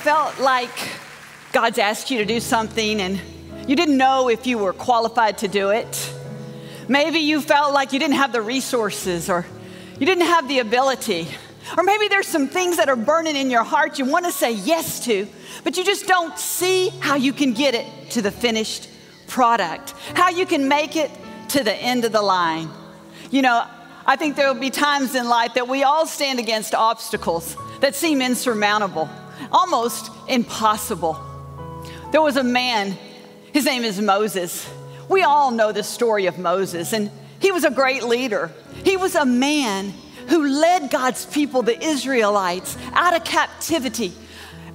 felt like God's asked you to do something and you didn't know if you were qualified to do it? Maybe you felt like you didn't have the resources or you didn't have the ability. Or maybe there's some things that are burning in your heart you want to say yes to, but you just don't see how you can get it to the finished product, how you can make it to the end of the line. You know, I think there will be times in life that we all stand against obstacles that seem insurmountable, almost impossible. There was a man, his name is Moses. We all know the story of Moses, and he was a great leader. He was a man who led God's people, the Israelites, out of captivity,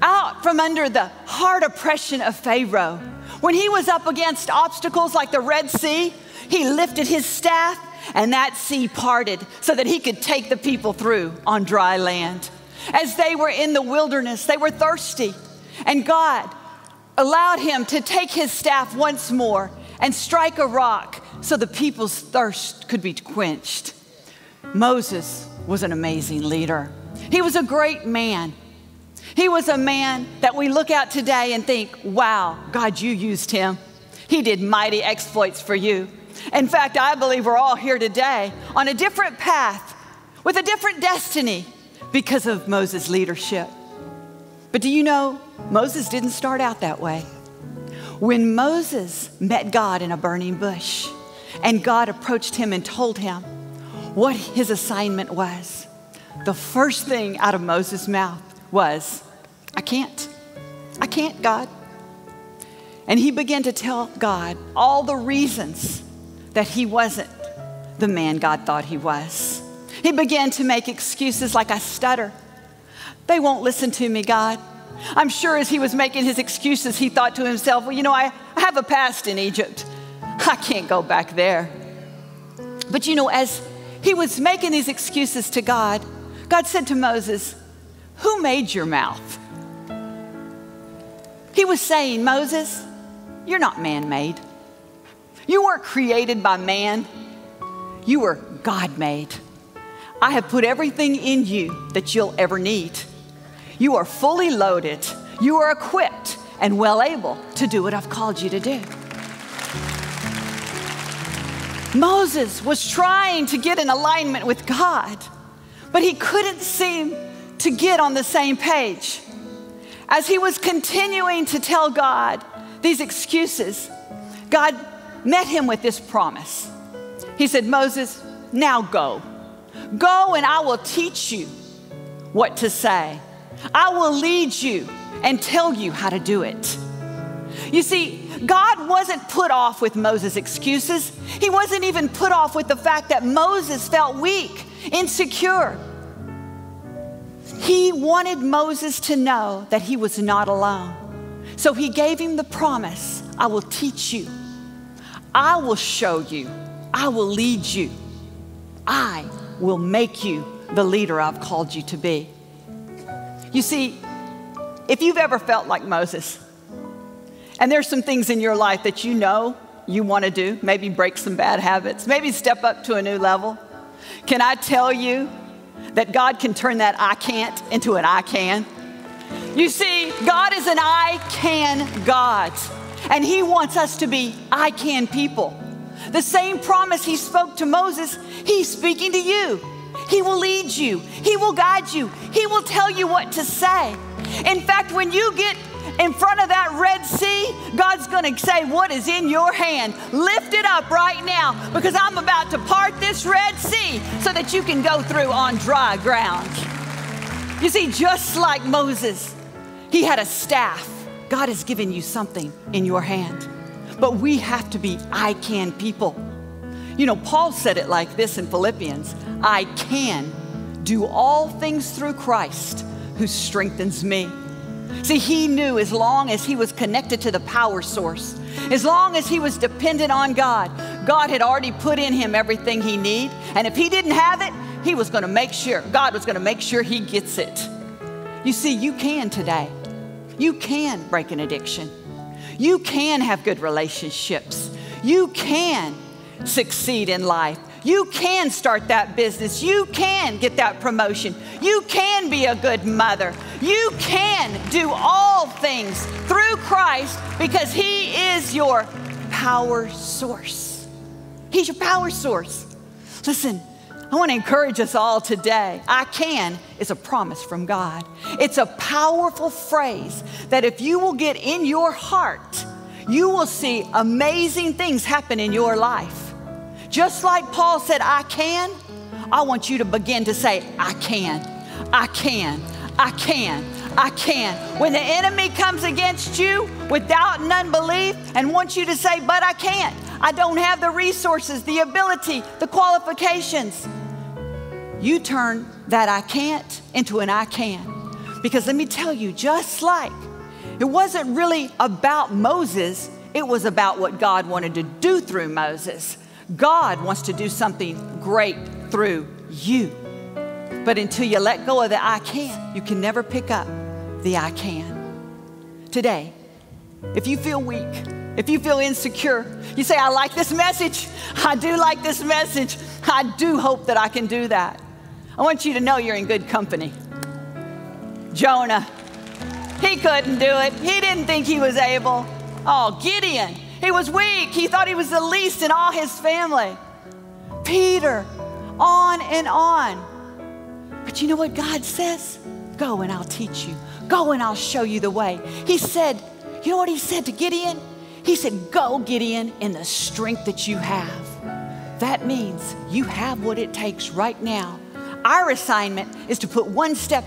out from under the hard oppression of Pharaoh. When he was up against obstacles like the Red Sea, he lifted his staff and that sea parted so that he could take the people through on dry land. As they were in the wilderness, they were thirsty, and God allowed him to take his staff once more and strike a rock so the people's thirst could be quenched. Moses was an amazing leader. He was a great man. He was a man that we look at today and think, wow, God, you used him. He did mighty exploits for you. In fact, I believe we're all here today on a different path with a different destiny because of Moses' leadership. But do you know, Moses didn't start out that way. When Moses met God in a burning bush, and God approached him and told him what his assignment was, the first thing out of Moses' mouth was, I can't. I can't, God. And he began to tell God all the reasons that he wasn't the man God thought he was. He began to make excuses like I stutter. They won't listen to me, God. I'm sure as he was making his excuses, he thought to himself, well, you know, I, I have a past in Egypt. I can't go back there. But you know, as he was making these excuses to God, God said to Moses, Who made your mouth? He was saying, Moses, you're not man made. You weren't created by man, you were God made. I have put everything in you that you'll ever need. You are fully loaded, you are equipped and well able to do what I've called you to do. Moses was trying to get in alignment with God, but he couldn't seem to get on the same page. As he was continuing to tell God these excuses, God met him with this promise. He said, Moses, now go. Go and I will teach you what to say. I will lead you and tell you how to do it. You see, God wasn't put off with Moses' excuses. He wasn't even put off with the fact that Moses felt weak, insecure. He wanted Moses to know that he was not alone. So he gave him the promise I will teach you, I will show you, I will lead you, I will make you the leader I've called you to be. You see, if you've ever felt like Moses, and there's some things in your life that you know you want to do, maybe break some bad habits, maybe step up to a new level, can I tell you that God can turn that I can't into an I can? You see, God is an I can God, and He wants us to be I can people. The same promise He spoke to Moses, He's speaking to you. He will lead you, He will guide you, He will tell you what to say. In fact, when you get in front of that Red Sea, God's to say, What is in your hand? Lift it up right now because I'm about to part this Red Sea so that you can go through on dry ground. You see, just like Moses, he had a staff. God has given you something in your hand. But we have to be I can people. You know, Paul said it like this in Philippians I can do all things through Christ who strengthens me. See, he knew as long as he was connected to the power source, as long as he was dependent on God, God had already put in him everything he need. And if he didn't have it, he was going to make sure, God was going to make sure he gets it. You see, you can today. You can break an addiction. You can have good relationships. You can succeed in life. You can start that business. You can get that promotion. You can be a good mother. You can do all things through Christ because He is your power source. He's your power source. Listen, I want to encourage us all today. I can is a promise from God. It's a powerful phrase that if you will get in your heart, you will see amazing things happen in your life. Just like Paul said, I can, I want you to begin to say, I can, I can, I can, I can. When the enemy comes against you with doubt and unbelief and wants you to say, but I can't, I don't have the resources, the ability, the qualifications, you turn that I can't into an I can. Because let me tell you, just like it wasn't really about Moses, it was about what God wanted to do through Moses. God wants to do something great through you. But until you let go of the I can, you can never pick up the I can. Today, if you feel weak, if you feel insecure, you say, I like this message. I do like this message. I do hope that I can do that. I want you to know you're in good company. Jonah, he couldn't do it. He didn't think he was able. Oh, Gideon, he was weak. He thought he was the least in all his family. Peter, on and on. But you know what God says? Go and I'll teach you. Go and I'll show you the way. He said, you know what he said to Gideon? He said, Go, Gideon, in the strength that you have. That means you have what it takes right now. Our assignment is to put one step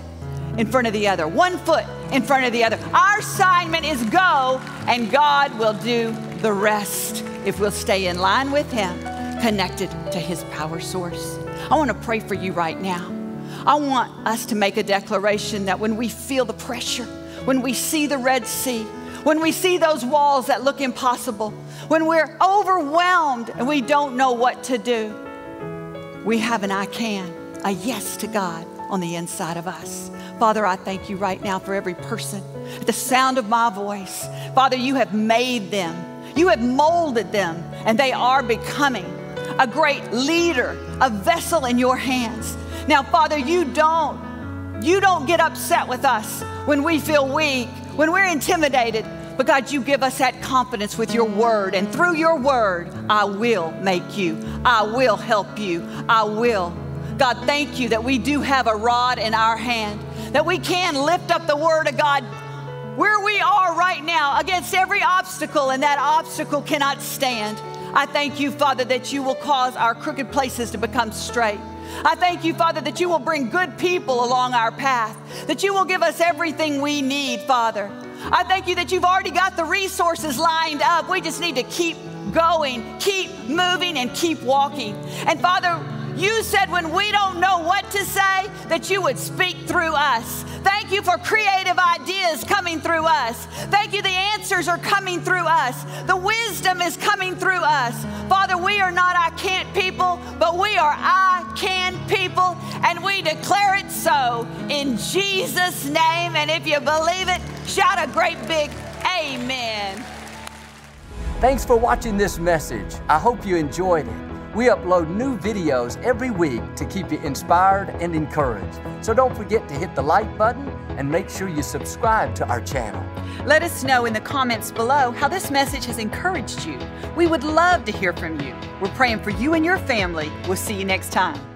in front of the other, one foot in front of the other. Our assignment is go, and God will do the rest if we'll stay in line with Him, connected to His power source. I want to pray for you right now. I want us to make a declaration that when we feel the pressure, when we see the Red Sea, when we see those walls that look impossible, when we're overwhelmed and we don't know what to do, we have an I can, a yes to God on the inside of us. Father, I thank you right now for every person at the sound of my voice. Father, you have made them, you have molded them, and they are becoming a great leader, a vessel in your hands. Now, Father, you don't, you don't get upset with us when we feel weak, when we're intimidated. But God, you give us that confidence with your word. And through your word, I will make you. I will help you. I will. God, thank you that we do have a rod in our hand that we can lift up the Word of God where we are right now against every obstacle, and that obstacle cannot stand. I thank you, Father, that you will cause our crooked places to become straight. I thank you, Father, that you will bring good people along our path, that you will give us everything we need, Father. I thank you that you've already got the resources lined up. We just need to keep going, keep moving, and keep walking. And Father, you said when we don't know what to say, that you would speak through us. Thank you for creative ideas coming through us. Thank you, the answers are coming through us. The wisdom is coming through us. Father, we are not I can't people, but we are I can people, and we declare it so in Jesus' name. And if you believe it, shout a great big amen. Thanks for watching this message. I hope you enjoyed it. We upload new videos every week to keep you inspired and encouraged. So don't forget to hit the like button and make sure you subscribe to our channel. Let us know in the comments below how this message has encouraged you. We would love to hear from you. We're praying for you and your family. We'll see you next time.